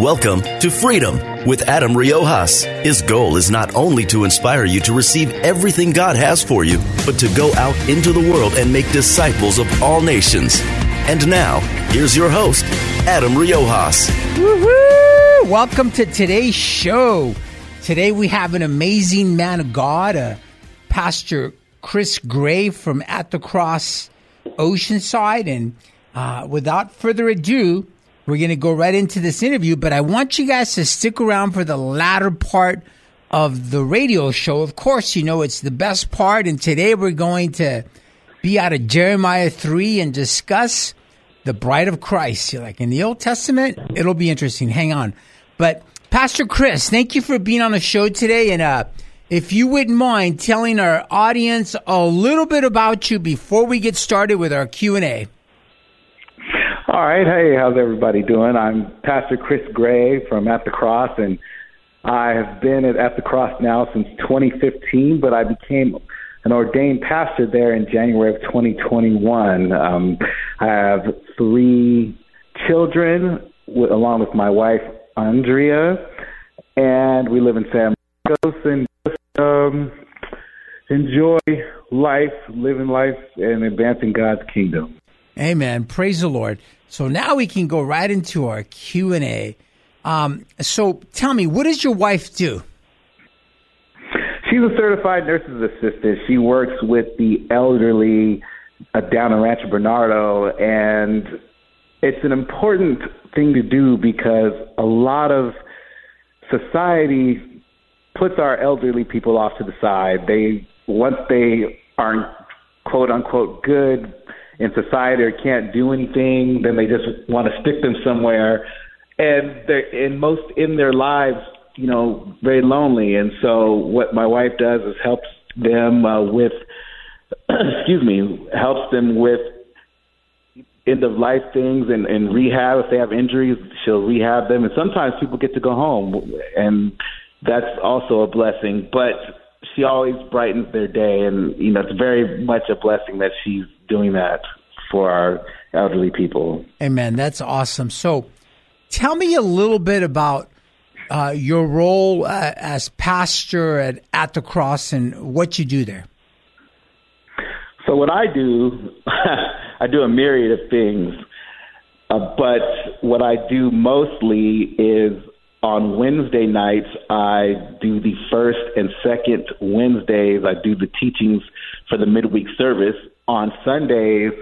Welcome to Freedom with Adam Riojas. His goal is not only to inspire you to receive everything God has for you, but to go out into the world and make disciples of all nations. And now, here's your host, Adam Riojas. Woo-hoo! Welcome to today's show. Today we have an amazing man of God, uh, Pastor Chris Gray from At the Cross Oceanside. And uh, without further ado, we're going to go right into this interview, but I want you guys to stick around for the latter part of the radio show. Of course, you know it's the best part, and today we're going to be out of Jeremiah 3 and discuss the bride of Christ. You're like, in the Old Testament, it'll be interesting. Hang on. But Pastor Chris, thank you for being on the show today. And uh, if you wouldn't mind telling our audience a little bit about you before we get started with our Q&A. All right. Hey, how's everybody doing? I'm Pastor Chris Gray from At the Cross, and I have been at At the Cross now since 2015, but I became an ordained pastor there in January of 2021. Um, I have three children, with, along with my wife, Andrea, and we live in San Marcos and just um, enjoy life, living life, and advancing God's kingdom. Amen. Praise the Lord. So now we can go right into our Q and A. Um, so tell me, what does your wife do? She's a certified nurse's assistant. She works with the elderly uh, down in Rancho Bernardo, and it's an important thing to do because a lot of society puts our elderly people off to the side. They once they aren't quote unquote good in society or can't do anything, then they just want to stick them somewhere. And they're in most in their lives, you know, very lonely. And so what my wife does is helps them uh, with, excuse me, helps them with end of life things and, and rehab. If they have injuries, she'll rehab them. And sometimes people get to go home, and that's also a blessing. But she always brightens their day, and you know it's very much a blessing that she's doing that for our elderly people. Amen. That's awesome. So, tell me a little bit about uh, your role uh, as pastor at at the cross and what you do there. So, what I do, I do a myriad of things, uh, but what I do mostly is on Wednesday nights, I do the first and second Wednesdays, I do the teachings for the midweek service. On Sundays,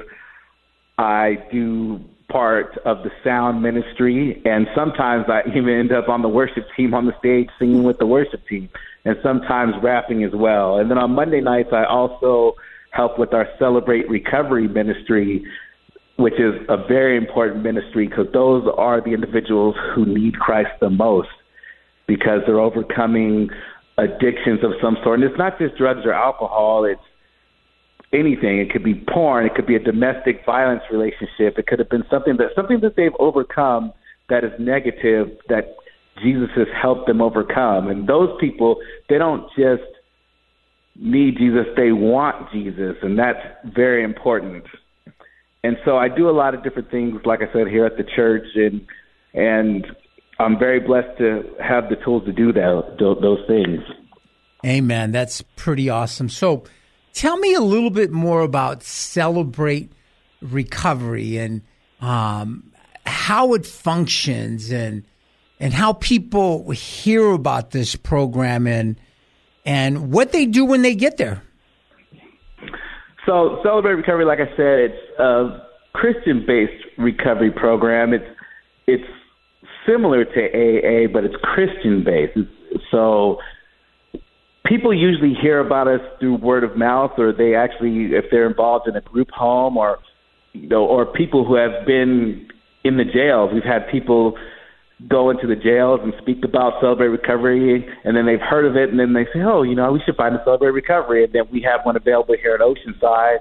I do part of the sound ministry, and sometimes I even end up on the worship team on the stage singing with the worship team, and sometimes rapping as well. And then on Monday nights, I also help with our Celebrate Recovery ministry, which is a very important ministry because those are the individuals who need Christ the most because they're overcoming addictions of some sort. And it's not just drugs or alcohol, it's anything. It could be porn, it could be a domestic violence relationship, it could have been something that something that they've overcome that is negative that Jesus has helped them overcome. And those people, they don't just need Jesus, they want Jesus, and that's very important and so I do a lot of different things, like I said, here at the church, and and I'm very blessed to have the tools to do that those things. Amen. That's pretty awesome. So, tell me a little bit more about Celebrate Recovery and um, how it functions, and and how people hear about this program, and and what they do when they get there. So, Celebrate Recovery, like I said, it's a Christian-based recovery program. It's it's similar to AA, but it's Christian-based. So, people usually hear about us through word of mouth, or they actually, if they're involved in a group home, or you know, or people who have been in the jails. We've had people go into the jails and speak about Celebrate Recovery, and then they've heard of it, and then they say, oh, you know, we should find a Celebrate Recovery, and then we have one available here at Oceanside.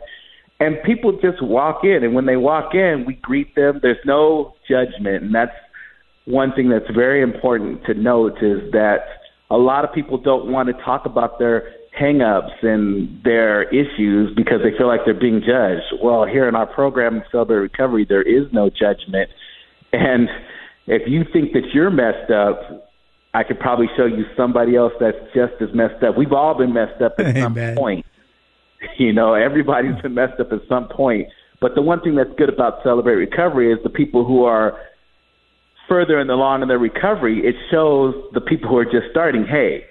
And people just walk in, and when they walk in, we greet them. There's no judgment, and that's one thing that's very important to note is that a lot of people don't want to talk about their hangups and their issues because they feel like they're being judged. Well, here in our program, Celebrate Recovery, there is no judgment, and if you think that you're messed up, I could probably show you somebody else that's just as messed up. We've all been messed up at some point. You know, everybody's been messed up at some point. But the one thing that's good about Celebrate Recovery is the people who are further in the long in their recovery, it shows the people who are just starting, hey,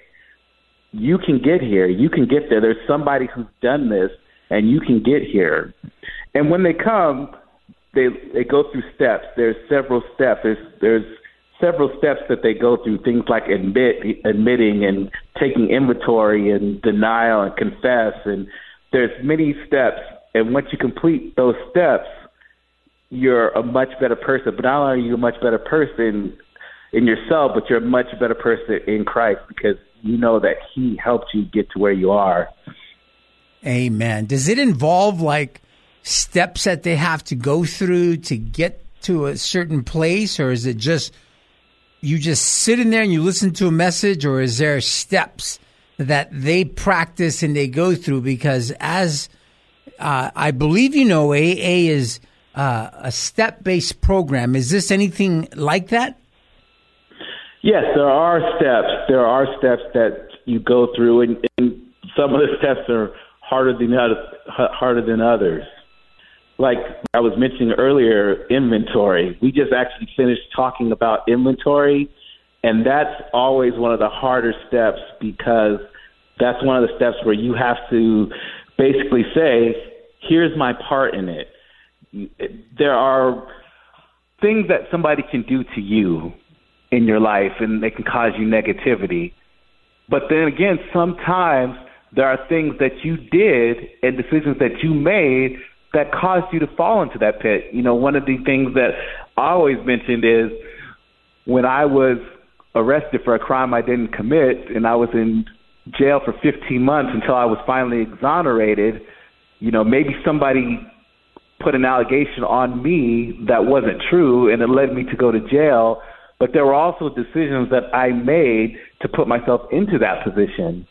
you can get here, you can get there. There's somebody who's done this and you can get here. And when they come, they they go through steps. There's several steps. There's there's several steps that they go through. Things like admit admitting and taking inventory and denial and confess. And there's many steps. And once you complete those steps, you're a much better person. But not only are you a much better person in yourself, but you're a much better person in Christ because you know that He helped you get to where you are. Amen. Does it involve like steps that they have to go through to get to a certain place, or is it just you just sit in there and you listen to a message, or is there steps that they practice and they go through? Because as uh, I believe you know, AA is uh, a step based program. Is this anything like that? Yes, there are steps. There are steps that you go through, and, and some of the steps are harder than harder than others. Like I was mentioning earlier, inventory. We just actually finished talking about inventory, and that's always one of the harder steps because that's one of the steps where you have to basically say, "Here's my part in it." There are things that somebody can do to you in your life, and they can cause you negativity. But then again, sometimes there are things that you did and decisions that you made that caused you to fall into that pit. You know, one of the things that I always mentioned is when I was arrested for a crime I didn't commit and I was in jail for 15 months until I was finally exonerated, you know, maybe somebody put an allegation on me that wasn't true and it led me to go to jail. But there were also decisions that I made to put myself into that position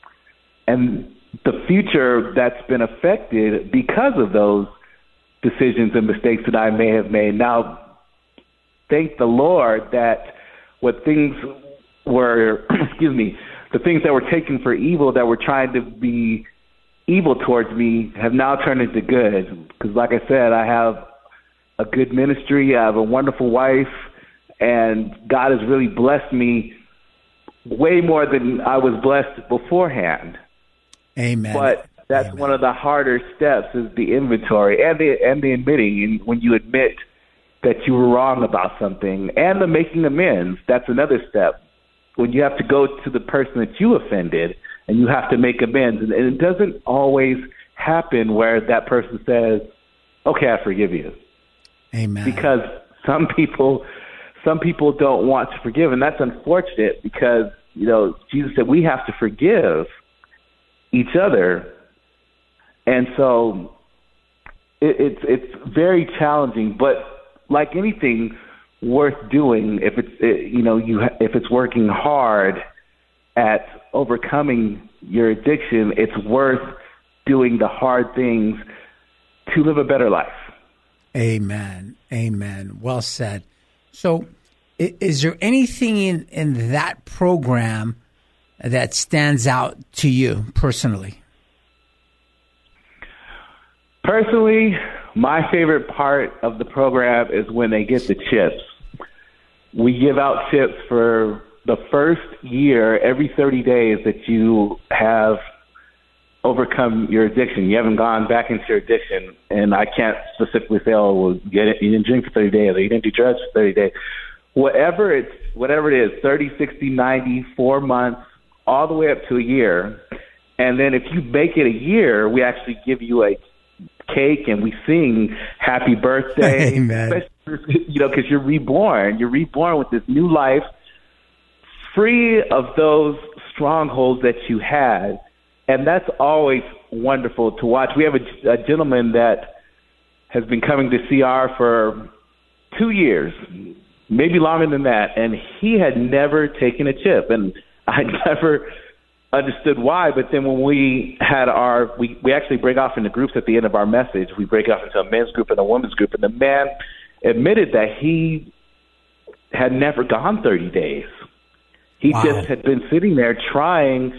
and the future that's been affected because of those decisions and mistakes that I may have made. Now, thank the Lord that what things were, excuse me, the things that were taken for evil that were trying to be evil towards me have now turned into good. Because, like I said, I have a good ministry, I have a wonderful wife, and God has really blessed me way more than I was blessed beforehand. Amen. But that's Amen. one of the harder steps is the inventory and the and the admitting and when you admit that you were wrong about something and the making amends. That's another step. When you have to go to the person that you offended and you have to make amends and, and it doesn't always happen where that person says, "Okay, I forgive you." Amen. Because some people some people don't want to forgive and that's unfortunate because you know Jesus said we have to forgive each other, and so it, it's it's very challenging. But like anything worth doing, if it's it, you know you if it's working hard at overcoming your addiction, it's worth doing the hard things to live a better life. Amen. Amen. Well said. So, is there anything in, in that program that stands out to you personally? Personally, my favorite part of the program is when they get the chips. We give out chips for the first year, every 30 days that you have overcome your addiction. You haven't gone back into your addiction. And I can't specifically say, oh, well, you didn't drink for 30 days or you didn't do drugs for 30 days. Whatever it's, whatever it is, 30, 60, 90, four months, all the way up to a year. And then if you make it a year, we actually give you a cake and we sing happy birthday. Amen. You know, because you're reborn. You're reborn with this new life, free of those strongholds that you had. And that's always wonderful to watch. We have a, a gentleman that has been coming to CR for two years, maybe longer than that, and he had never taken a chip. And I never understood why. But then when we had our, we, we actually break off into groups at the end of our message. We break off into a men's group and a women's group. And the man admitted that he had never gone 30 days. He Wow. just had been sitting there trying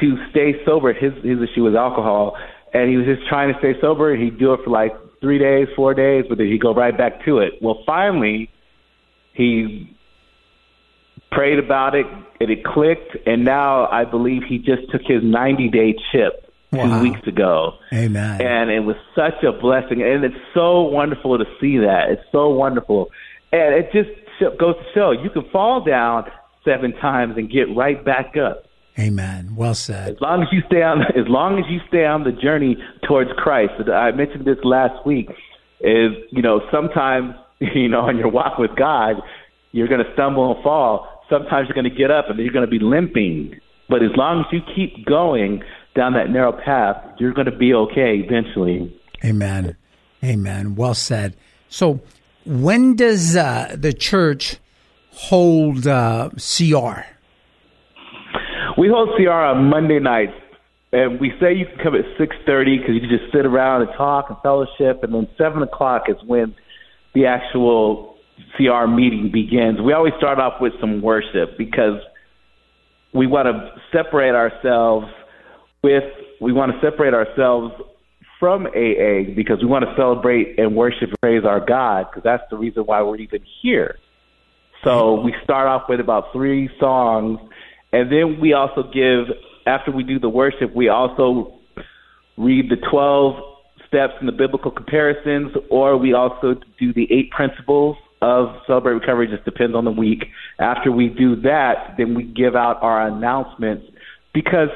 to stay sober. His his issue was alcohol, and he was just trying to stay sober. He'd do it for like three days, four days, but then he'd go right back to it. Well, finally, he prayed about it, and it clicked, and now I believe he just took his 90 day chip Wow. two weeks ago. Amen. And it was such a blessing, and it's so wonderful to see that. It's so wonderful, and it just goes to show you can fall down seven times and get right back up. Amen. Well said. As long as you stay on, as long as you stay on the journey towards Christ. I mentioned this last week. Is you know sometimes you know on your walk with God, you're going to stumble and fall. Sometimes you're going to get up and you're going to be limping. But as long as you keep going down that narrow path, you're going to be okay eventually. Amen. Amen. Well said. So, when does uh, the church hold uh, CR? We hold CR on Monday nights, and we say you can come at six thirty because you can just sit around and talk and fellowship, and then seven o'clock is when the actual CR meeting begins. We always start off with some worship because we want to separate ourselves with we want to separate ourselves from AA because we want to celebrate and worship and praise our God because that's the reason why we're even here. So we start off with about three songs, and then we also give after we do the worship, we also read the twelve steps and the biblical comparisons, or we also do the eight principles of Celebrate Recovery. Just depends on the week. After we do that, then we give out our announcements because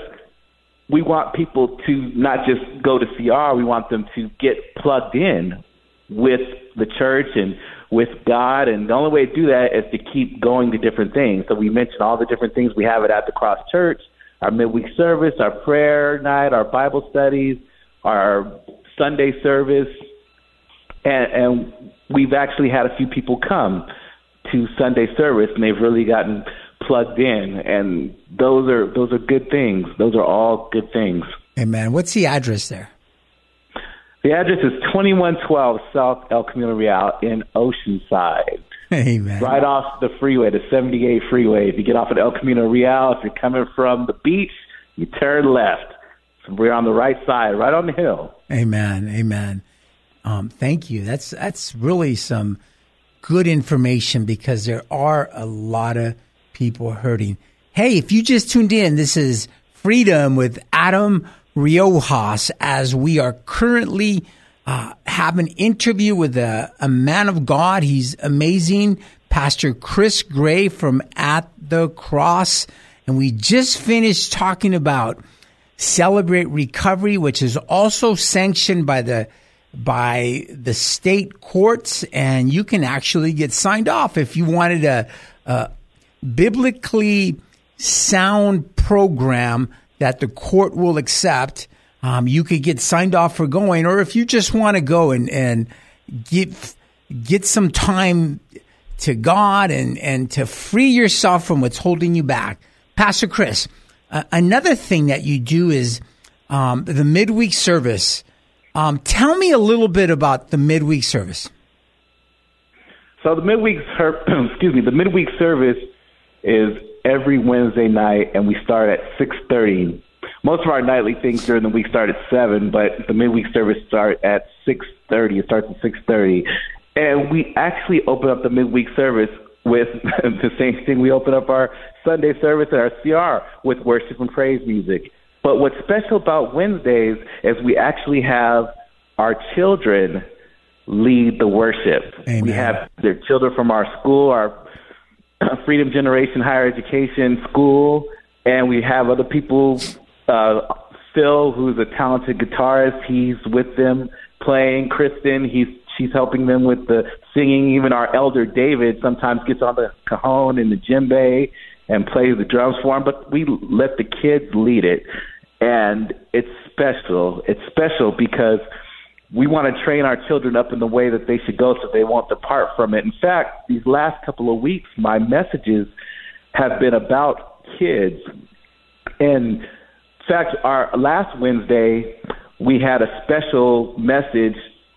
we want people to not just go to CR. We want them to get plugged in with the church and with God. And the only way to do that is to keep going to different things. So we mentioned all the different things we have it at the Cross Church, our midweek service, our prayer night, our Bible studies, our Sunday service, and, and we've actually had a few people come to Sunday service, and they've really gotten plugged in. And those are those are good things. Those are all good things. Amen. What's the address there? The address is 2112 South El Camino Real in Oceanside, Amen. right off the freeway, the 78 freeway. If you get off at El Camino Real, if you're coming from the beach, you turn left. So we're on the right side, right on the hill. Amen. Amen. Um, thank you. That's that's really some good information because there are a lot of people hurting. Hey, if you just tuned in, this is Freedom with Adam Riojas as we are currently uh, have an interview with a, a man of God. He's amazing, Pastor Chris Gray from At the Cross, and we just finished talking about Celebrate Recovery, which is also sanctioned by the by the state courts, and you can actually get signed off if you wanted a, a biblically sound program that the court will accept. Um, you could get signed off for going, or if you just want to go and and get get some time to God and and to free yourself from what's holding you back, Pastor Chris. Uh, another thing that you do is um, the midweek service. Um, tell me a little bit about the midweek service. So the midweek, excuse me, the midweek service is every Wednesday night, and we start at six thirty. Most of our nightly things during the week start at seven, but the midweek service start at six thirty. It starts at six thirty, and we actually open up the midweek service with the same thing. We open up our Sunday service and our CR with worship and praise music. But what's special about Wednesdays is we actually have our children lead the worship. Amen. We have their children from our school, our Freedom Generation Higher Education School, and we have other people. Uh, Phil, who's a talented guitarist, he's with them playing. Kristen, he's she's helping them with the singing. Even our elder David sometimes gets on the cajon and the djembe and plays the drums for him. But we let the kids lead it, and it's special. It's special because we want to train our children up in the way that they should go so they won't depart from it. In fact, these last couple of weeks, my messages have been about kids. And in fact, our last Wednesday, we had a special message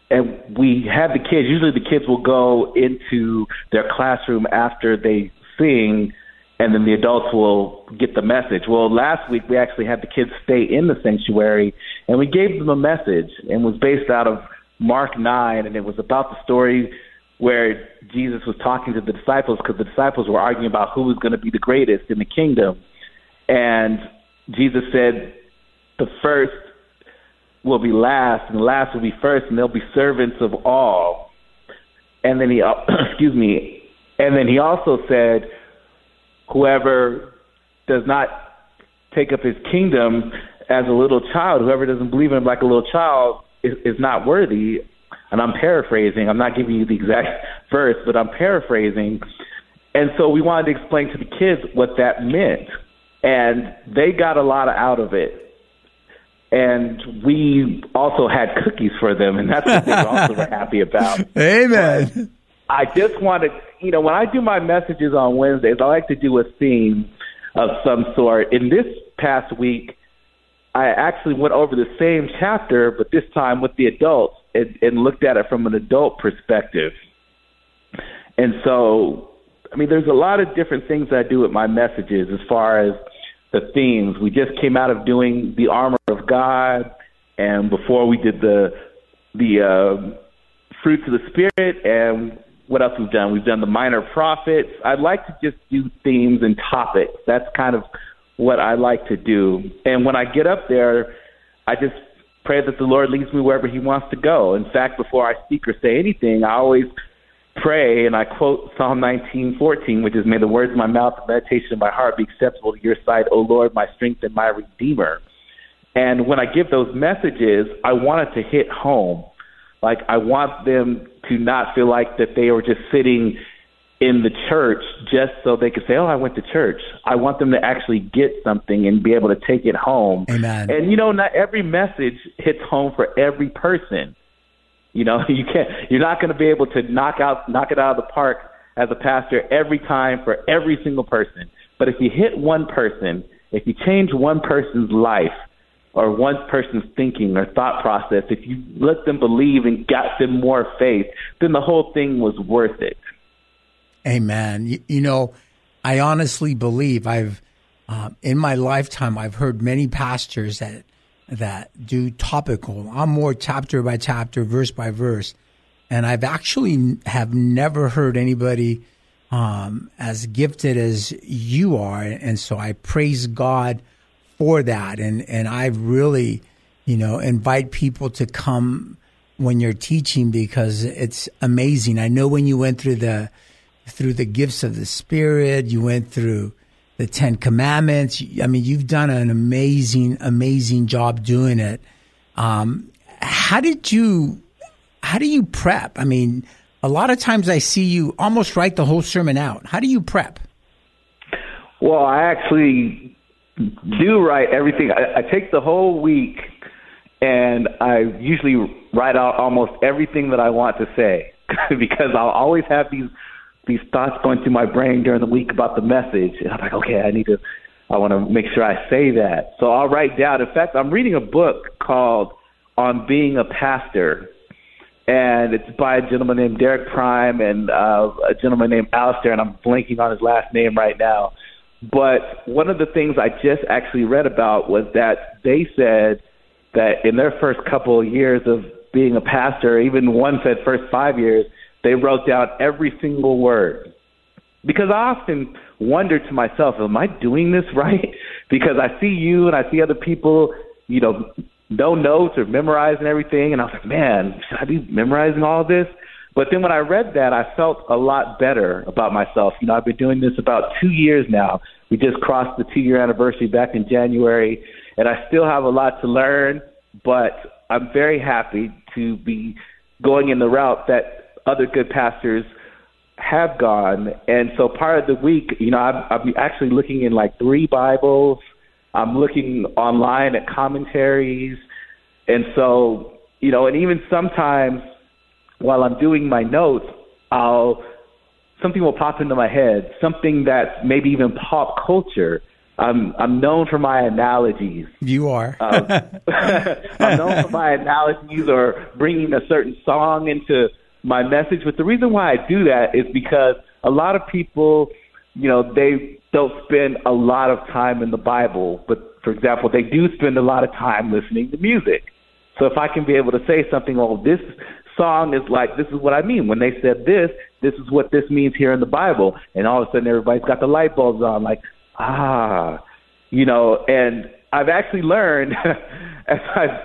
and we have the kids. Usually, the kids will go into their classroom after they sing, and then the adults will get the message. Well, last week we actually had the kids stay in the sanctuary, and we gave them a message, and was based out of Mark nine, and it was about the story where Jesus was talking to the disciples because the disciples were arguing about who was going to be the greatest in the kingdom, and Jesus said, "The first will be last, and the last will be first, and they'll be servants of all." And then he, excuse me, and then he also said, "Whoever does not take up his kingdom as a little child, whoever doesn't believe in him like a little child, is, is not worthy." And I'm paraphrasing. I'm not giving you the exact verse, but I'm paraphrasing. And so we wanted to explain to the kids what that meant and they got a lot out of it. And we also had cookies for them, and that's what they were also were happy about. Amen. I just wanted, you know, when I do my messages on Wednesdays, I like to do a theme of some sort. In this past week, I actually went over the same chapter, but this time with the adults and, and looked at it from an adult perspective. And so, I mean, there's a lot of different things I do with my messages as far as the themes. We just came out of doing the armor of God, and before we did the the uh, fruits of the spirit, and what else we've done? We've done the minor prophets. I'd like to just do themes and topics. That's kind of what I like to do. And when I get up there, I just pray that the Lord leads me wherever He wants to go. In fact, before I speak or say anything, I always pray, and I quote Psalm 19:14, which is, "May the words of my mouth, the meditation of my heart, be acceptable to your sight, O Lord, my strength and my redeemer." And when I give those messages, I want it to hit home. Like I want them to not feel like that they were just sitting in the church just so they could say, "Oh, I went to church." I want them to actually get something and be able to take it home. Amen. And you know, not every message hits home for every person. You know, you can't. You're not going to be able to knock out knock it out of the park as a pastor every time for every single person. But if you hit one person, if you change one person's life or one person's thinking or thought process, if you let them believe and got them more faith, then the whole thing was worth it. Amen. You, you know, I honestly believe I've uh, in my lifetime I've heard many pastors that that do topical. I'm more chapter by chapter, verse by verse, and I've actually have never heard anybody um, as gifted as you are, and so I praise God for that. And and I really, you know, invite people to come when you're teaching because it's amazing. I know when you went through the through the gifts of the Spirit, you went through the Ten Commandments. I mean, you've done an amazing, amazing job doing it. Um, how did you, how do you prep? I mean, a lot of times I see you almost write the whole sermon out. How do you prep? Well, I actually do write everything. I, I take the whole week and I usually write out almost everything that I want to say because I'll always have these these thoughts going through my brain during the week about the message, and I'm like, okay, I need to, I want to make sure I say that. So I'll write down. In fact, I'm reading a book called "On Being a Pastor," and it's by a gentleman named Derek Prime and uh, a gentleman named Alistair, and I'm blanking on his last name right now. But one of the things I just actually read about was that they said that in their first couple of years of being a pastor, even one said first five years, they wrote down every single word. Because I often wonder to myself, am I doing this right? Because I see you and I see other people, you know, no notes or memorizing everything. And I was like, man, should I be memorizing all this? But then when I read that, I felt a lot better about myself. You know, I've been doing this about two years now. We just crossed the two year anniversary back in January, and I still have a lot to learn, but I'm very happy to be going in the route that other good pastors have gone. And so part of the week, you know, I'm, I'm actually looking in like three Bibles. I'm looking online at commentaries. And so, you know, and even sometimes while I'm doing my notes, I'll something will pop into my head, something that's maybe even pop culture I'm I'm known for my analogies. You are. uh, I'm known for my analogies or bringing a certain song into my message. But the reason why I do that is because a lot of people, you know, they don't spend a lot of time in the Bible. But for example, they do spend a lot of time listening to music. So if I can be able to say something, oh, this song is like, this is what I mean. When they said this, this is what this means here in the Bible. And all of a sudden everybody's got the light bulbs on, like, ah, you know, and I've actually learned as I've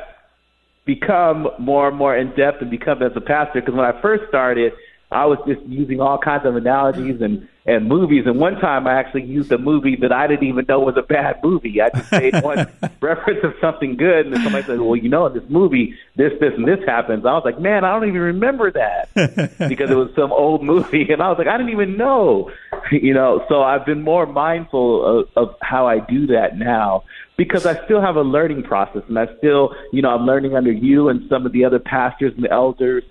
become more and more in depth and become as a pastor, because when I first started, I was just using all kinds of analogies and and movies. And one time, I actually used a movie that I didn't even know was a bad movie. I just made one reference of something good, and then somebody said, "Well, you know, in this movie, this, this, and this happens." I was like, "Man, I don't even remember that because it was some old movie," and I was like, "I didn't even know." You know, so I've been more mindful of, of how I do that now because I still have a learning process, and I still, you know, I'm learning under you and some of the other pastors and the elders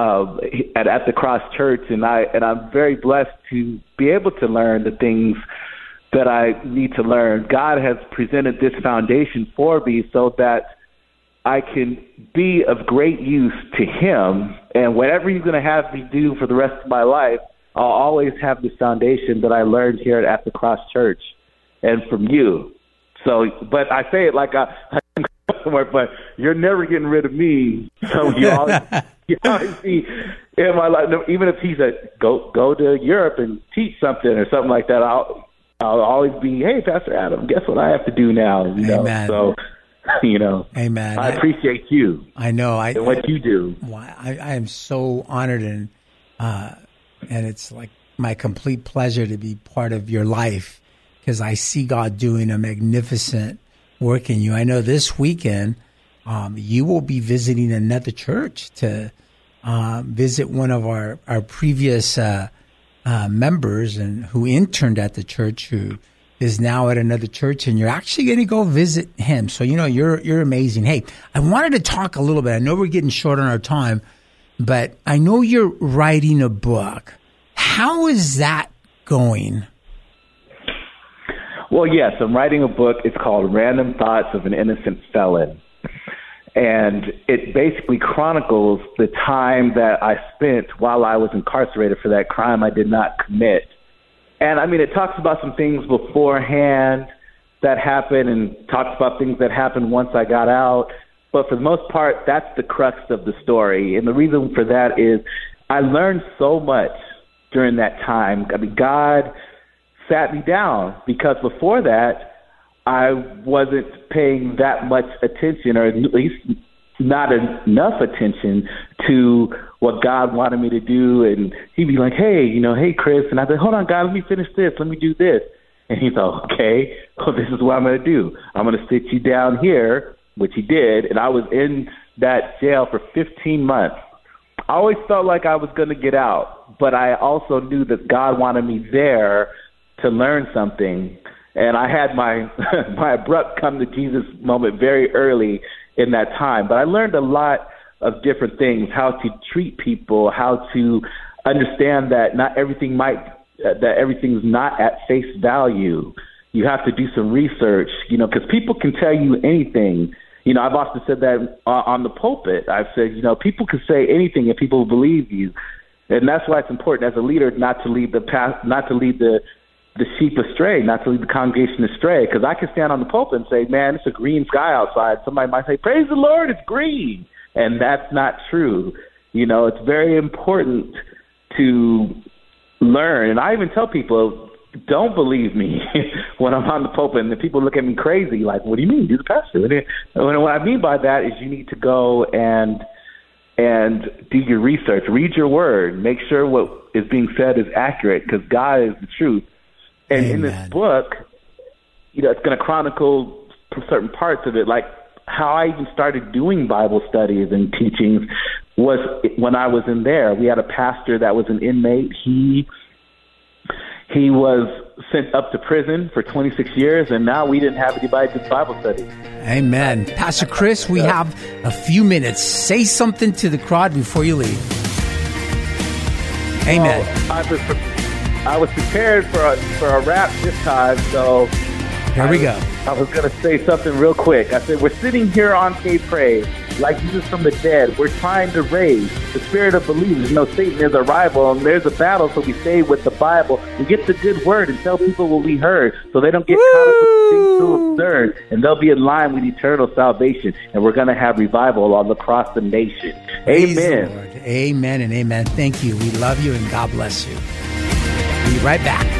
uh, at at the Cross Church, and I and I'm very blessed to be able to learn the things that I need to learn. God has presented this foundation for me so that I can be of great use to Him, and whatever He's going to have me do for the rest of my life, I'll always have this foundation that I learned here at the Cross Church and from you. So, but I say it like I, I'm but you're never getting rid of me. So you always. you know, see, in my life, even if he said go go to Europe and teach something or something like that, I'll I'll always be, hey, Pastor Adam, guess what I have to do now? You know, Amen. so you know, Amen. I appreciate you I know. I and what you do. I, I am so honored and uh, and it's like my complete pleasure to be part of your life because I see God doing a magnificent work in you. I know this weekend um, you will be visiting another church to uh, visit one of our our previous uh, uh, members and who interned at the church who is now at another church and you're actually going to go visit him. So, you know, you're, you're amazing. Hey, I wanted to talk a little bit. I know we're getting short on our time, but I know you're writing a book. How is that going? Well, yes, I'm writing a book. It's called Random Thoughts of an Innocent Felon. And it basically chronicles the time that I spent while I was incarcerated for that crime I did not commit. And I mean, it talks about some things beforehand that happened and talks about things that happened once I got out. But for the most part, that's the crux of the story. And the reason for that is I learned so much during that time. I mean, God sat me down because before that, I wasn't paying that much attention, or at least not enough attention to what God wanted me to do. And he'd be like, "Hey, you know, hey, Chris," and I'd say, "Hold on, God, let me finish this. Let me do this." And he's like, "Okay, well, this is what I'm going to do. I'm going to sit you down here," which he did. And I was in that jail for 15 months. I always felt like I was going to get out, but I also knew that God wanted me there to learn something and I had my my abrupt come to Jesus moment very early in that time. But I learned a lot of different things: how to treat people, how to understand that not everything might that everything's not at face value. You have to do some research, you know, because people can tell you anything. You know, I've often said that on the pulpit. I've said, you know, people can say anything and people believe you, and that's why it's important as a leader not to lead the path, not to lead the the sheep astray, not to lead the congregation astray. Because I can stand on the pulpit and say, "Man, it's a green sky outside." Somebody might say, "Praise the Lord, it's green," and that's not true. You know, it's very important to learn. And I even tell people, "Don't believe me when I'm on the pulpit." And the people look at me crazy, like, "What do you mean? You're the pastor." And what I mean by that is, you need to go and and do your research, read your word, make sure what is being said is accurate, because God is the truth and Amen. in this book, you know, it's going to chronicle certain parts of it, like how I even started doing Bible studies and teachings was when I was in there. We had a pastor that was an inmate. He he was sent up to prison for 26 years, and now we didn't have anybody to Bible study. Amen. Pastor Chris, we have a few minutes. Say something to the crowd before you leave. Amen. Well, I was prepared for a, for a rap this time, so Here we go. I was going to say something real quick. I said, We're sitting here on Cape Pray, like Jesus from the dead. We're trying to raise the spirit of believers. You know, Satan is a rival, and there's a battle, so we stay with the Bible. We get the good word and tell people what we heard so they don't get Woo! caught up with things too absurd, and they'll be in line with eternal salvation. And we're going to have revival all across the nation. Amen. Amen and amen. Thank you. We love you, and God bless you. Right back.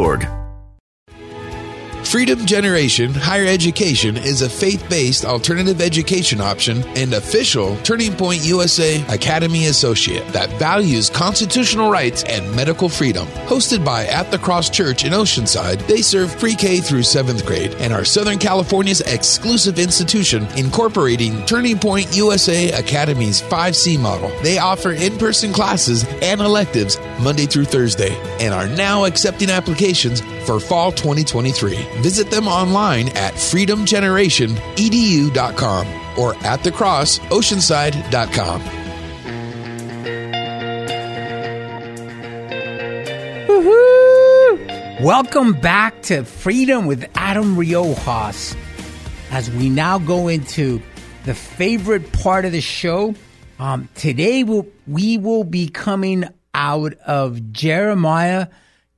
org. Freedom Generation Higher Education is a faith based alternative education option and official Turning Point USA Academy Associate that values constitutional rights and medical freedom. Hosted by At the Cross Church in Oceanside, they serve pre K through 7th grade and are Southern California's exclusive institution incorporating Turning Point USA Academy's 5C model. They offer in person classes and electives Monday through Thursday and are now accepting applications for fall 2023. Visit them online at freedomgenerationedu.com or at thecrossoceanside.com. Woo-hoo! Welcome back to Freedom with Adam Riojas as we now go into the favorite part of the show. Um, today we'll, we will be coming out of Jeremiah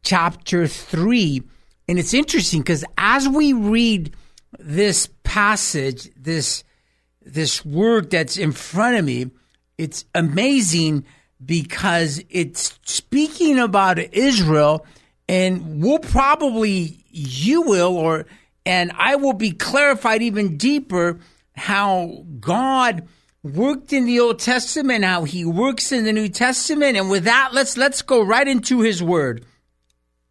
chapter 3 and it's interesting because as we read this passage, this this word that's in front of me, it's amazing because it's speaking about Israel, and we'll probably you will or and I will be clarified even deeper how God worked in the Old Testament, how he works in the New Testament. And with that, let's let's go right into his word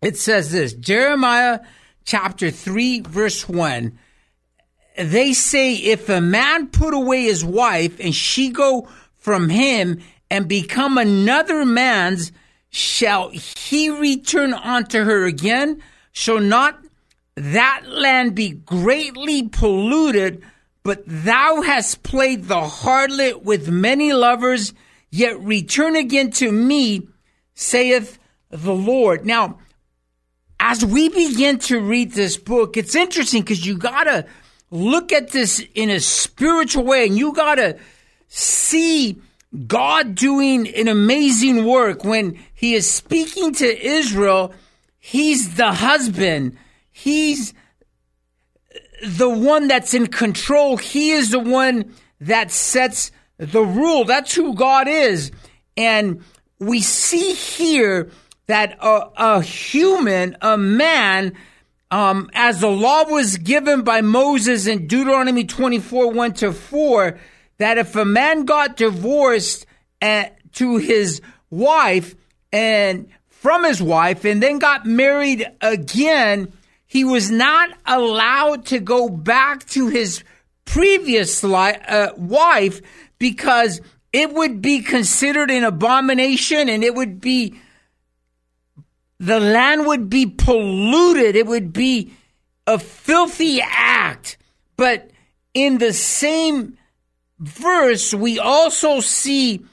it says this Jeremiah chapter 3, verse 1. They say, if a man put away his wife and she go from him and become another man's, shall he return unto her again? Shall not that land be greatly polluted? But thou hast played the harlot with many lovers, yet return again to me, saith the Lord. Now, as we begin to read this book, it's interesting because you got to look at this in a spiritual way and you got to see God doing an amazing work when he is speaking to Israel. He's the husband. He's the one that's in control. He is the one that sets the rule. That's who God is. And we see here that a, a human, a man, um, as the law was given by Moses in Deuteronomy 24, 1 to 4, that if a man got divorced at, uh, to his wife and from his wife and then got married again, he was not allowed to go back to his previous li- uh, wife because it would be considered an abomination and it would be the land would be polluted. It would be a filthy act. But in the same verse, we also see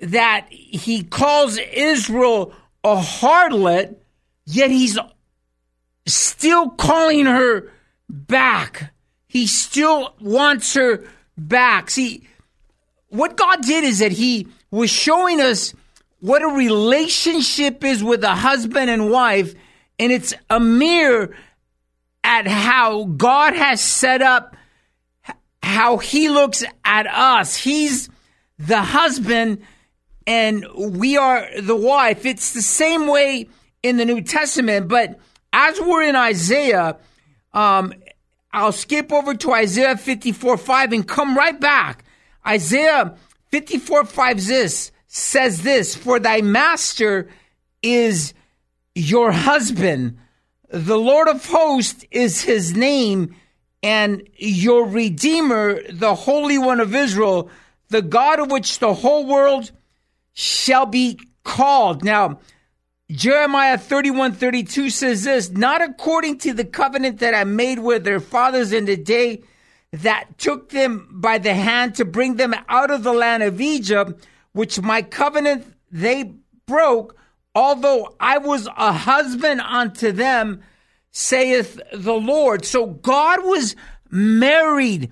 that he calls Israel a harlot, yet he's still calling her back. He still wants her back. See, what God did is that he was showing us what a relationship is with a husband and wife, and it's a mirror at how God has set up how he looks at us. He's the husband and we are the wife. It's the same way in the New Testament, but as we're in Isaiah, um, I'll skip over to Isaiah 54 5 and come right back. Isaiah 54 5 is this says this For thy master is your husband. The Lord of hosts is his name, and your Redeemer, the Holy One of Israel, the God of which the whole world shall be called. Now, Jeremiah 31 32 says this, not according to the covenant that I made with their fathers in the day that took them by the hand to bring them out of the land of Egypt, which my covenant they broke, although I was a husband unto them, saith the Lord. So God was married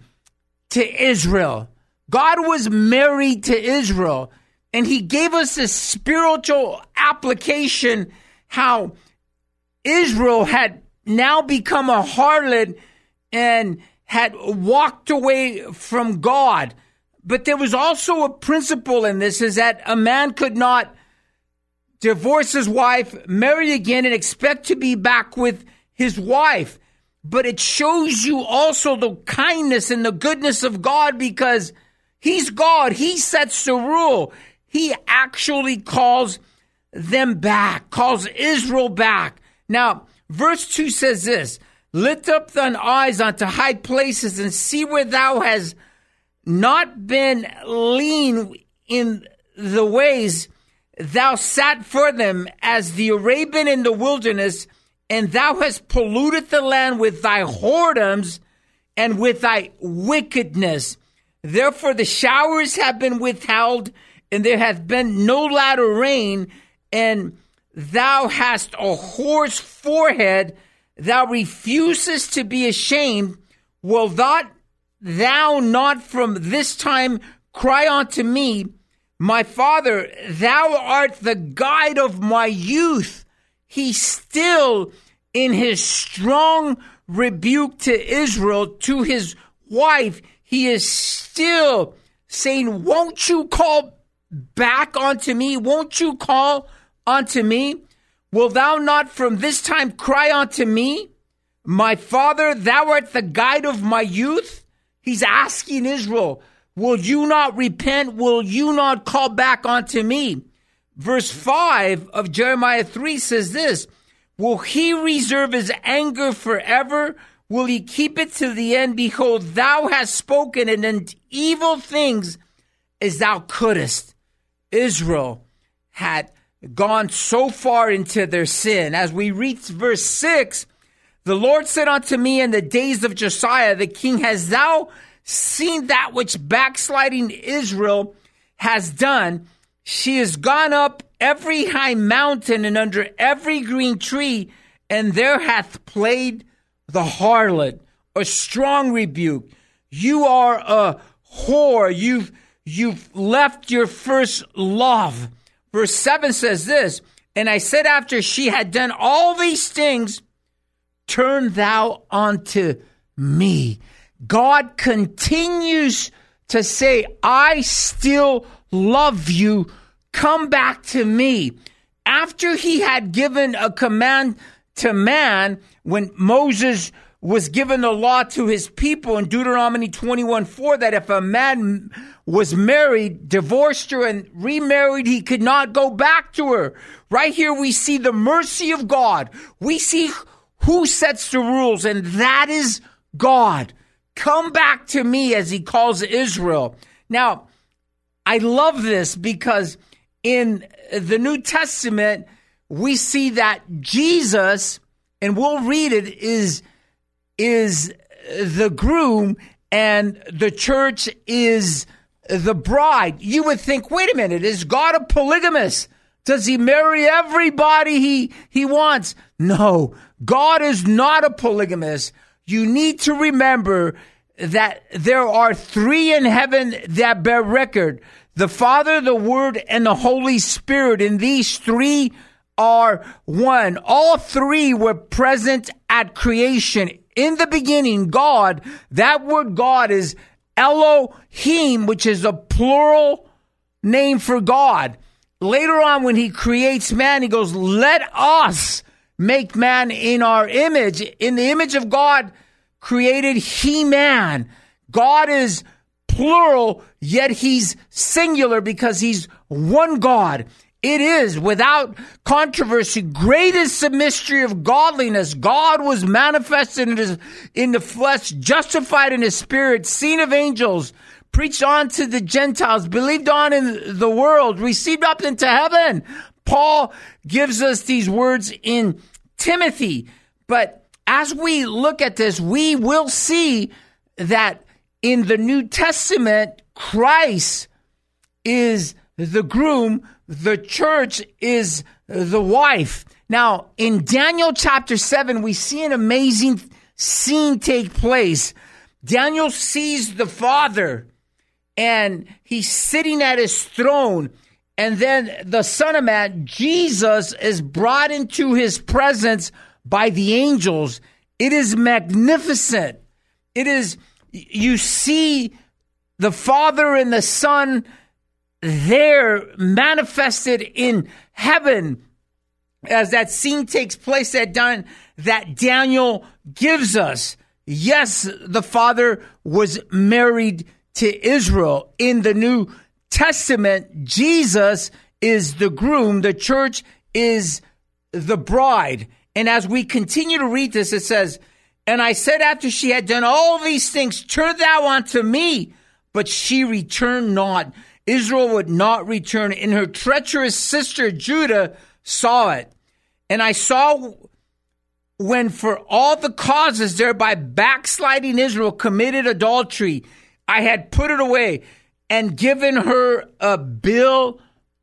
to Israel. God was married to Israel. And he gave us a spiritual application how Israel had now become a harlot and had walked away from God. But there was also a principle in this is that a man could not divorce his wife, marry again, and expect to be back with his wife. But it shows you also the kindness and the goodness of God because he's God. He sets the rule. He actually calls them back, calls Israel back. Now, verse 2 says this Lift up thine eyes unto high places and see where thou hast not been lean in the ways thou sat for them as the Arabian in the wilderness, and thou hast polluted the land with thy whoredoms and with thy wickedness. Therefore the showers have been withheld, and there hath been no latter rain, and thou hast a whore's forehead thou refusest to be ashamed, will not thou not from this time cry unto me, My father, thou art the guide of my youth. He still, in his strong rebuke to Israel, to his wife, he is still saying, Won't you call back unto me? Won't you call unto me? Will thou not from this time cry unto me? My father, thou art the guide of my youth? He's asking Israel, Will you not repent? Will you not call back unto me? Verse 5 of Jeremiah 3 says this Will he reserve his anger forever? Will he keep it to the end? Behold, thou hast spoken, and in evil things as thou couldst. Israel had gone so far into their sin. As we reach verse 6, the Lord said unto me in the days of Josiah the king, Has thou seen that which backsliding Israel has done? She has gone up every high mountain and under every green tree, and there hath played the harlot, a strong rebuke. You are a whore. You've, you've left your first love. Verse 7 says this And I said, after she had done all these things, turn thou unto me. God continues to say, I still love you. Come back to me. After he had given a command to man, when Moses was given the law to his people in Deuteronomy 21 4 that if a man was married, divorced her, and remarried, he could not go back to her. Right here, we see the mercy of God. We see who sets the rules, and that is God. Come back to me as he calls Israel. Now, I love this because in the New Testament, we see that Jesus, and we'll read it, is, is the groom and the church is the bride, you would think, wait a minute, is God a polygamist? Does he marry everybody he, he wants? No, God is not a polygamist. You need to remember that there are three in heaven that bear record the Father, the Word, and the Holy Spirit. And these three are one. All three were present at creation. In the beginning, God, that word God is Elohim, which is a plural name for God. Later on, when he creates man, he goes, Let us make man in our image. In the image of God, created he man. God is plural, yet he's singular because he's one God. It is without controversy, great is the mystery of godliness. God was manifested in, his, in the flesh, justified in his spirit, seen of angels, preached on to the Gentiles, believed on in the world, received up into heaven. Paul gives us these words in Timothy. But as we look at this, we will see that in the New Testament, Christ is the groom, the church is the wife. Now, in Daniel chapter 7, we see an amazing scene take place. Daniel sees the Father and he's sitting at his throne. And then the Son of Man, Jesus, is brought into his presence by the angels. It is magnificent. It is, you see the Father and the Son there manifested in heaven as that scene takes place that, Dan, that Daniel gives us. Yes, the Father was married to Israel. In the New Testament, Jesus is the groom, the church is the bride. And as we continue to read this, it says, And I said after she had done all these things, Turn thou unto me. But she returned not. Israel would not return. And her treacherous sister Judah saw it. And I saw when for all the causes thereby backsliding Israel committed adultery I had put it away and given her a bill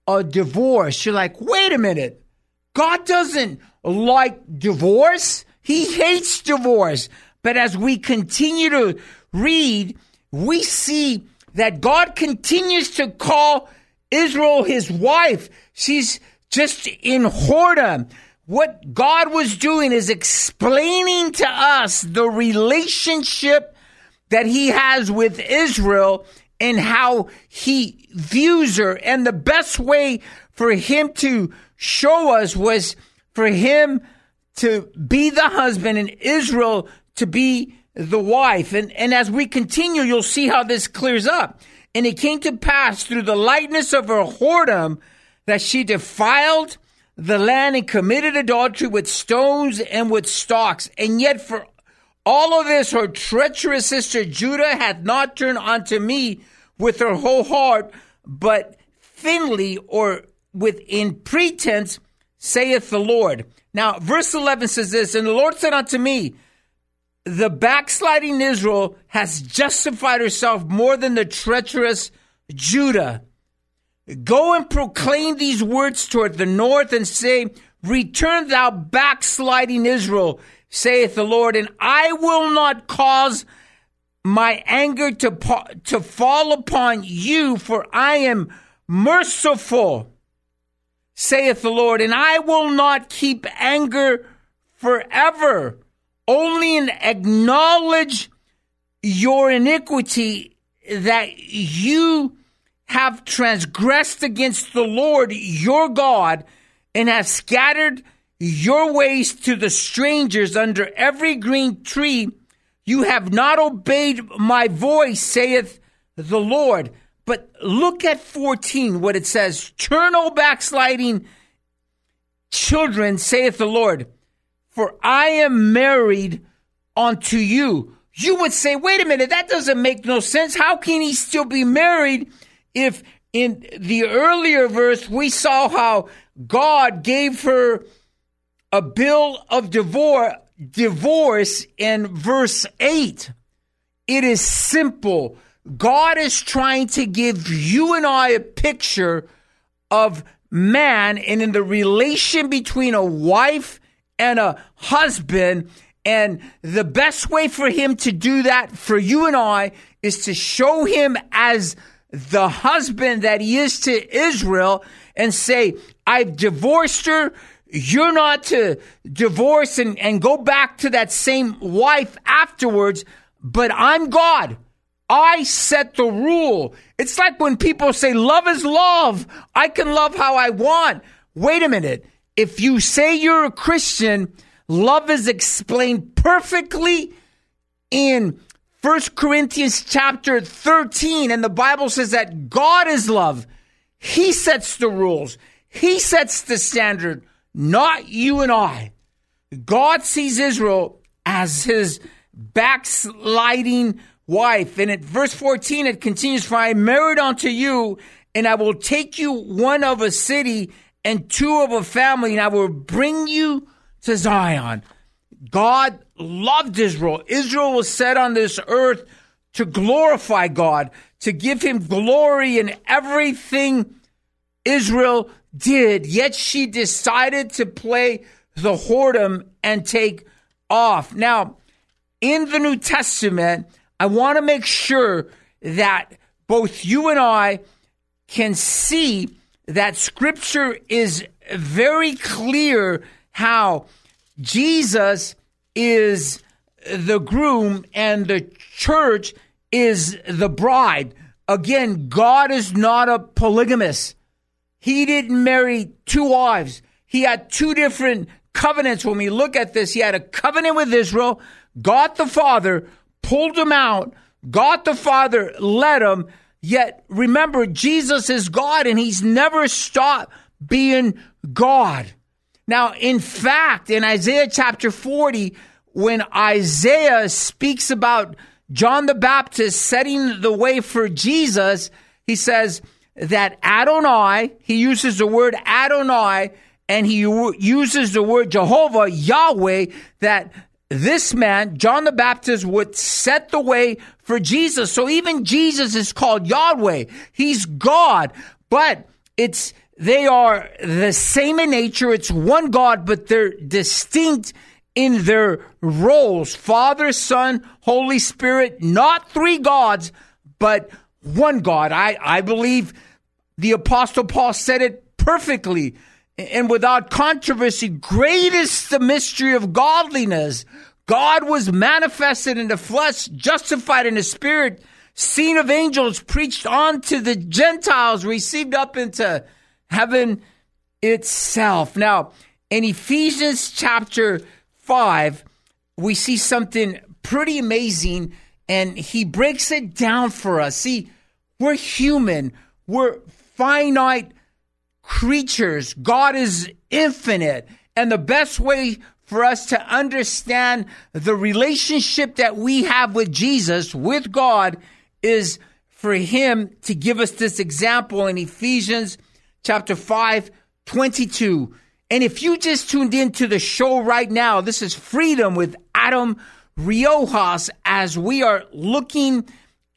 of divorce. You're like, wait a minute. God doesn't like divorce. He hates divorce. But as we continue to read, we see that God continues to call Israel his wife. She's just in whoredom. What God was doing is explaining to us the relationship that he has with Israel and how he views her. And the best way for him to show us was for him to be the husband and Israel to be the wife. And, and as we continue, you'll see how this clears up. And it came to pass through the lightness of her whoredom that she defiled the land and committed adultery with stones and with stocks. And yet for all of this, her treacherous sister Judah hath not turned unto me with her whole heart, but thinly or within pretense, saith the Lord. Now, verse 11 says this, And the Lord said unto me, The backsliding Israel has justified herself more than the treacherous Judah. Go and proclaim these words toward the north and say, Return thou backsliding Israel saith the Lord, and I will not cause my anger to, to fall upon you, for I am merciful, saith the Lord, and I will not keep anger forever. Only acknowledge your iniquity that you have transgressed against the Lord your God and have scattered your ways to the strangers under every green tree. You have not obeyed my voice, saith the Lord. But look at 14, what it says Turn, O backsliding children, saith the Lord, for I am married unto you. You would say, wait a minute, that doesn't make no sense. How can he still be married if in the earlier verse we saw how God gave her a bill of divorce, divorce in verse 8. It is simple. God is trying to give you and I a picture of man and in the relation between a wife and a husband. And the best way for him to do that for you and I is to show him as the husband that he is to Israel and say, I've divorced her. You're not to divorce and, and go back to that same wife afterwards, but I'm God. I set the rule. It's like when people say love is love. I can love how I want. Wait a minute. If you say you're a Christian, love is explained perfectly in 1 Corinthians chapter 13. And the Bible says that God is love. He sets the rules. He sets the standard, not you and I. God sees Israel as his backsliding wife. And at verse 14, it continues, For I married unto you, and I will take you one of a city and two of a family, and I will bring you to Zion. God loved Israel. Israel was set on this earth to glorify God, to give him glory in everything Israel did. Yet she decided to play the whoredom and take off. Now, in the New Testament, I want to make sure that both you and I can see that scripture is very clear how Jesus is the groom and the church is the bride. Again, God is not a polygamist. He didn't marry two wives. He had two different covenants. When we look at this, he had a covenant with Israel. God the Father pulled him out. God the Father led him. Yet remember, Jesus is God and he's never stopped being God. Now, in fact, in Isaiah chapter 40, when Isaiah speaks about John the Baptist setting the way for Jesus, he says that Adonai, he uses the word Adonai, and he uses the word Jehovah, Yahweh, that this man, John the Baptist, would set the way for Jesus. So even Jesus is called Yahweh. He's God, but it's, they are the same in nature. It's one God, but they're distinct in their roles. Father, Son, Holy Spirit, not three gods, but one God. I, I believe the apostle Paul said it perfectly and without controversy, great is the mystery of godliness. God was manifested in the flesh, justified in the spirit, seen of angels, preached on to the Gentiles, received up into heaven itself. Now, in Ephesians chapter 5, we see something pretty amazing, and he breaks it down for us. See, we're human, we're finite creatures. God is infinite. And the best way for us to understand the relationship that we have with Jesus, with God, is for Him to give us this example in Ephesians chapter 5, 22. And if you just tuned into the show right now, this is Freedom with Adam Riojas as we are looking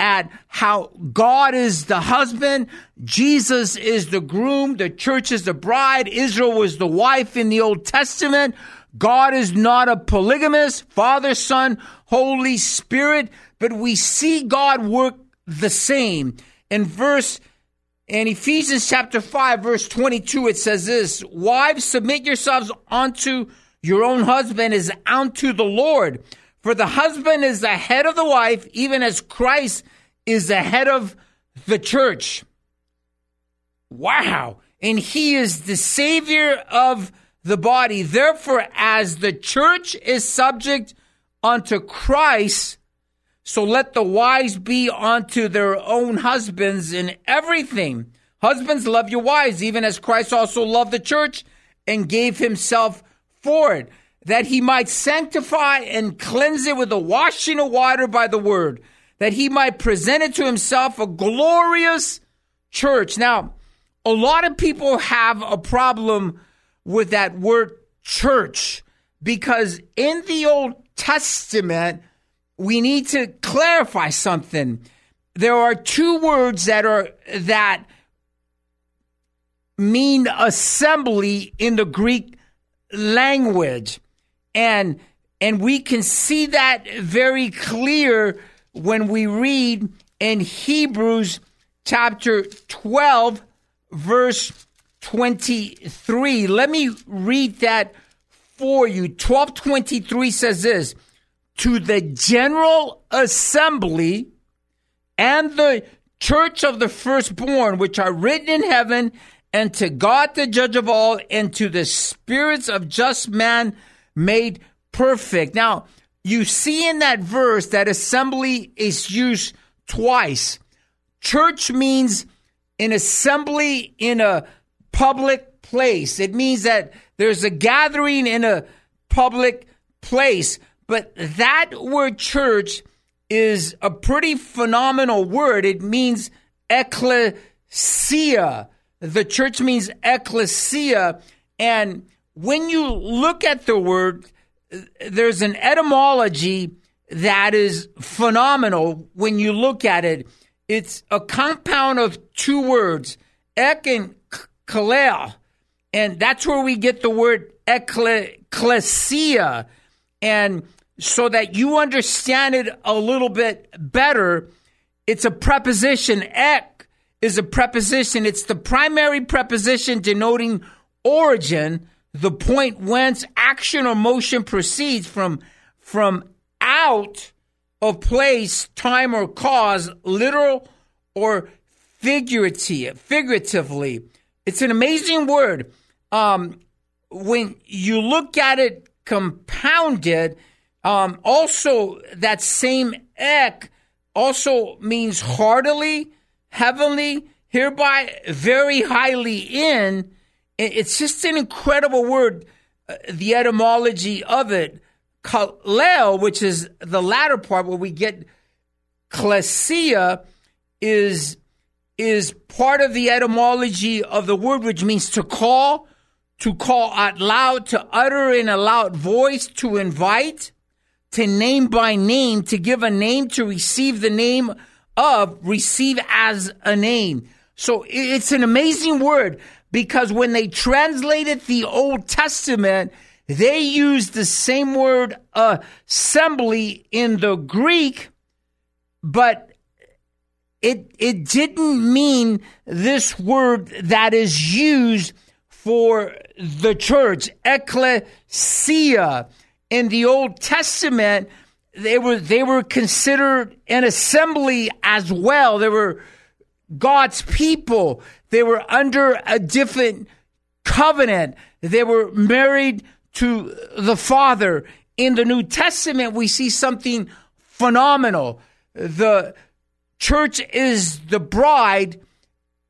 at how God is the husband, Jesus is the groom, the church is the bride, Israel was the wife in the Old Testament. God is not a polygamist, Father, Son, Holy Spirit, but we see God work the same. In verse in Ephesians chapter 5 verse 22 it says this, wives submit yourselves unto your own husband as unto the Lord. For the husband is the head of the wife, even as Christ is the head of the church. Wow. And he is the savior of the body. Therefore, as the church is subject unto Christ, so let the wives be unto their own husbands in everything. Husbands, love your wives, even as Christ also loved the church and gave himself for it that he might sanctify and cleanse it with the washing of water by the word, that he might present it to himself a glorious church. Now, a lot of people have a problem with that word church because in the Old Testament, we need to clarify something. There are two words that are that mean assembly in the Greek language and and we can see that very clear when we read in Hebrews chapter 12 verse 23 let me read that for you. 1223 says this to the general assembly and the church of the firstborn which are written in heaven and to God the judge of all and to the spirits of just man made perfect. Now, you see in that verse that assembly is used twice. Church means an assembly in a public place. It means that there's a gathering in a public place. But that word church is a pretty phenomenal word. It means ecclesia. The church means ecclesia. And when you look at the word, there's an etymology that is phenomenal when you look at it. It's a compound of two words, ek and kalel. And that's where we get the word ecclesia. And so that you understand it a little bit better, it's a preposition. Ek is a preposition. It's the primary preposition denoting origin, the point whence action or motion proceeds from, from out of place, time, or cause, literal or figurative, figuratively. It's an amazing word. Um, when you look at it compounded, um, also that same ek also means heartily, heavenly, hereby very highly in. It's just an incredible word, uh, the etymology of it. Kalel, which is the latter part where we get klesia, is is part of the etymology of the word, which means to call, to call out loud, to utter in a loud voice, to invite, to name by name, to give a name, to receive the name of, receive as a name. So it's an amazing word because when they translated the Old Testament, they used the same word assembly in the Greek, but it it didn't mean this word that is used for the church, ecclesia. In the Old Testament, they were they were considered an assembly as well. They were God's people. They were under a different covenant. They were married to the Father. In the New Testament, we see something phenomenal. The church is the bride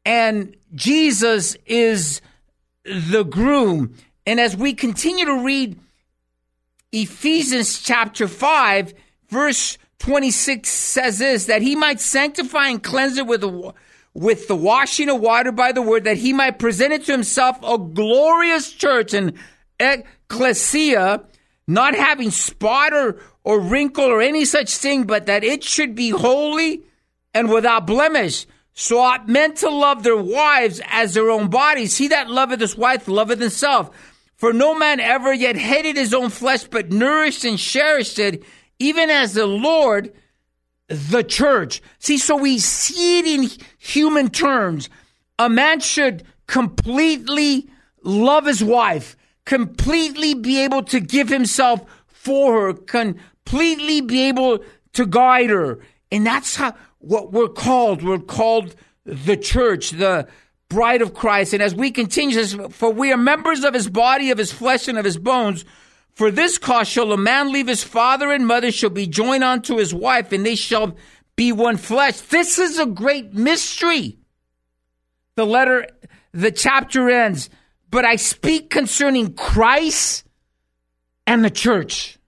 and Jesus is the groom. And as we continue to read Ephesians chapter 5, verse 26 says this that he might sanctify and cleanse it with the, with the washing of water by the word, that he might present it to himself a glorious church and ecclesia, not having spot or, or wrinkle or any such thing, but that it should be holy and without blemish. So ought men to love their wives as their own bodies. He that loveth his wife loveth himself. For no man ever yet hated his own flesh, but nourished and cherished it, even as the Lord the church. See, so we see it in human terms. A man should completely love his wife, completely be able to give himself for her, completely be able to guide her. And that's how what we're called. We're called the church, the bride of Christ. And as we continue this, for we are members of his body, of his flesh, and of his bones. For this cause shall a man leave his father and mother, shall be joined unto his wife, and they shall be one flesh. This is a great mystery. The letter, the chapter ends, but I speak concerning Christ and the church.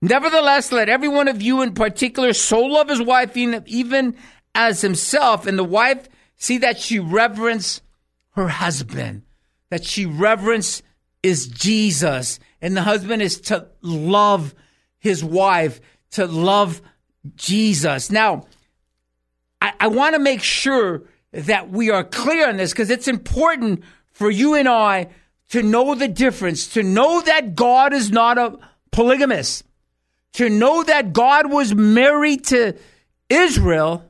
Nevertheless, let every one of you in particular so love his wife even as himself, and the wife see that she reverence her husband, that she reverence is Jesus, and the husband is to love his wife, to love Jesus. Now, I, I want to make sure that we are clear on this because it's important for you and I to know the difference, to know that God is not a polygamist to know that God was married to Israel,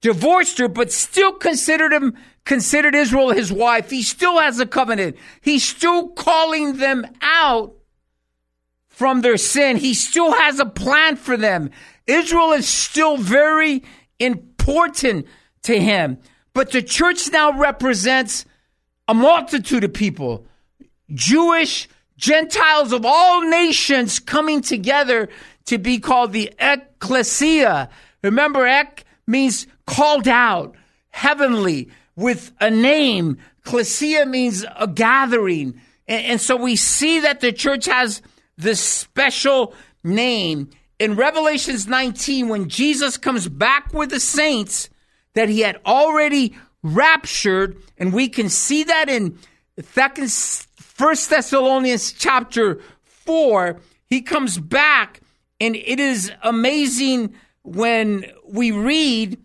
divorced her, but still considered him considered Israel his wife. He still has a covenant. He's still calling them out from their sin. He still has a plan for them. Israel is still very important to him. But the church now represents a multitude of people Jewish, Gentiles of all nations coming together to be called the ecclesia. Remember, ek means called out, heavenly, with a name. Ecclesia means a gathering. And, and so we see that the church has this special name. In Revelations 19, when Jesus comes back with the saints that he had already raptured, and we can see that in First Thessalonians chapter 4, he comes back, and it is amazing when we read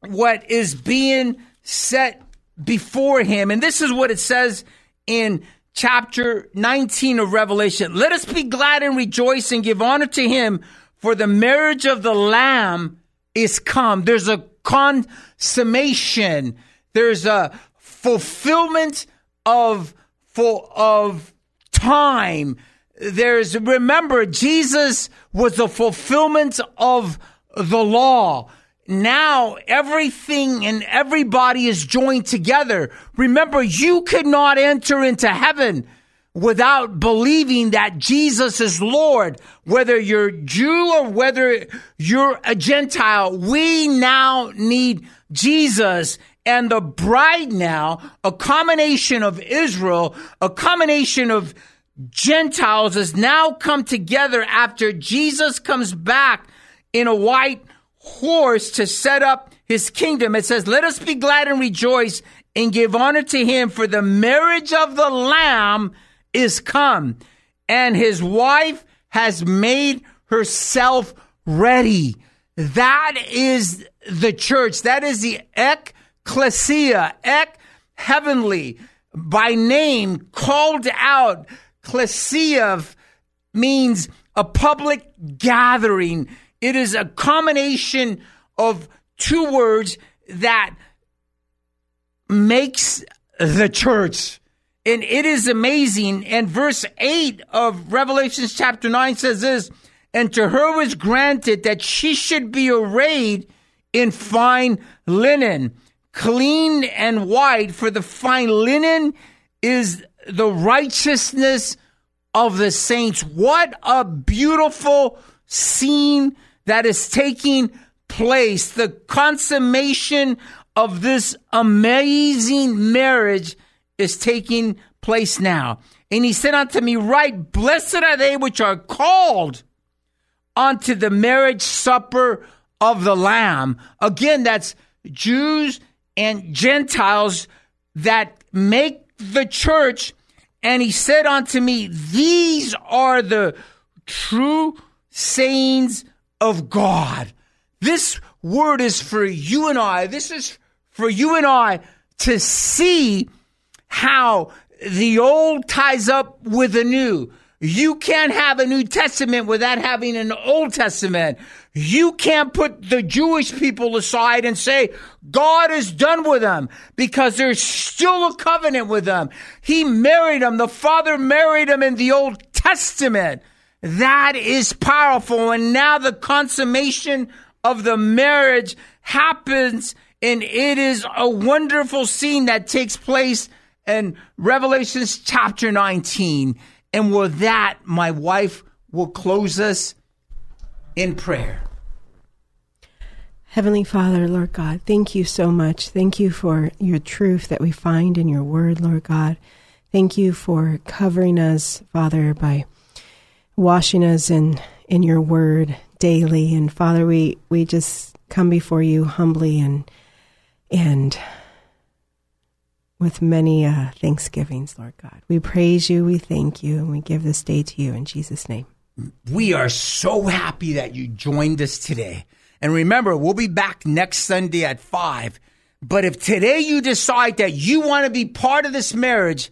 what is being set before him. And this is what it says in chapter 19 of Revelation. Let us be glad and rejoice and give honor to him, for the marriage of the Lamb is come. There's a consummation. There's a fulfillment of full of time. There's remember Jesus was the fulfillment of the law now everything and everybody is joined together. Remember, you could not enter into heaven without believing that Jesus is Lord, whether you're Jew or whether you're a Gentile. We now need Jesus and the bride now, a combination of Israel, a combination of Gentiles has now come together after Jesus comes back in a white horse to set up his kingdom. It says, let us be glad and rejoice and give honor to him for the marriage of the lamb is come and his wife has made herself ready. That is the church. That is the ecclesia, ek heavenly by name called out. Ecclesia means a public gathering it is a combination of two words that makes the church. And it is amazing. And verse 8 of Revelations chapter 9 says this And to her was granted that she should be arrayed in fine linen, clean and white, for the fine linen is the righteousness of the saints. What a beautiful scene that is taking place, the consummation of this amazing marriage is taking place now. And he said unto me, Right, blessed are they which are called unto the marriage supper of the Lamb. Again, that's Jews and Gentiles that make the church. And he said unto me, These are the true sayings of God. This word is for you and I. This is for you and I to see how the old ties up with the new. You can't have a New Testament without having an Old Testament. You can't put the Jewish people aside and say, God is done with them because there's still a covenant with them. He married them. The Father married them in the Old Testament. That is powerful. And now the consummation of the marriage happens and it is a wonderful scene that takes place in Revelations chapter 19. And with that, my wife will close us in prayer. Heavenly Father, Lord God, thank you so much. Thank you for your truth that we find in your word, Lord God. Thank you for covering us, Father, by washing us in in your word daily. And Father, we we just come before you humbly and and with many uh, thanksgivings, Lord God. We praise you, we thank you, and we give this day to you in Jesus' name. We are so happy that you joined us today. And remember, we'll be back next Sunday at 5. But if today you decide that you want to be part of this marriage,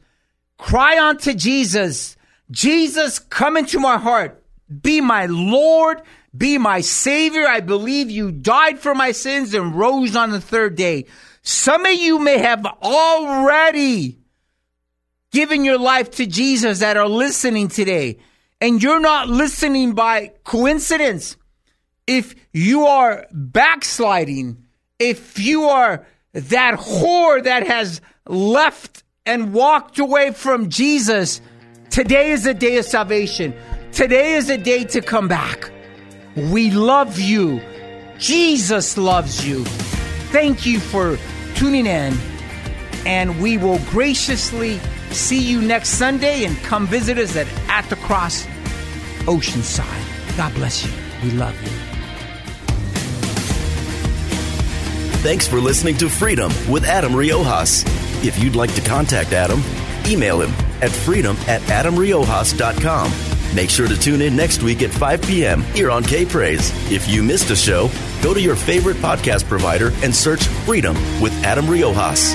cry on to Jesus Jesus, come into my heart. Be my Lord. Be my Savior. I believe you died for my sins and rose on the third day. Some of you may have already given your life to Jesus that are listening today. And you're not listening by coincidence. If you are backsliding, if you are that whore that has left and walked away from Jesus, Today is a day of salvation. Today is a day to come back. We love you. Jesus loves you. Thank you for tuning in And we will graciously see you next Sunday and come visit us at At the Cross Oceanside. God bless you. We love you. Thanks for listening to Freedom with Adam Riojas. If you'd like to contact Adam, email him at freedom at adamriojas.com. Make sure to tune in next week at 5 p.m. here on K Praise. If you missed a show, go to your favorite podcast provider and search Freedom with Adam Riojas.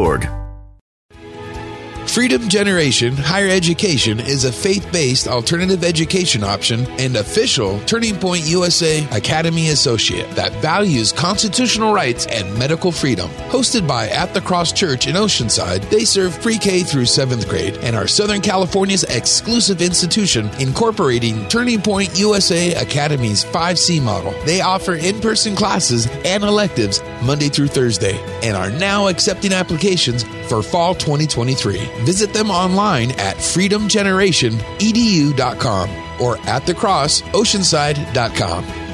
org. Freedom Generation Higher Education is a faith based alternative education option and official Turning Point USA Academy Associate that values constitutional rights and medical freedom. Hosted by At the Cross Church in Oceanside, they serve pre K through 7th grade and are Southern California's exclusive institution incorporating Turning Point USA Academy's 5C model. They offer in person classes and electives Monday through Thursday and are now accepting applications for fall 2023. Visit them online at freedomgenerationedu.com or at thecrossoceanside.com.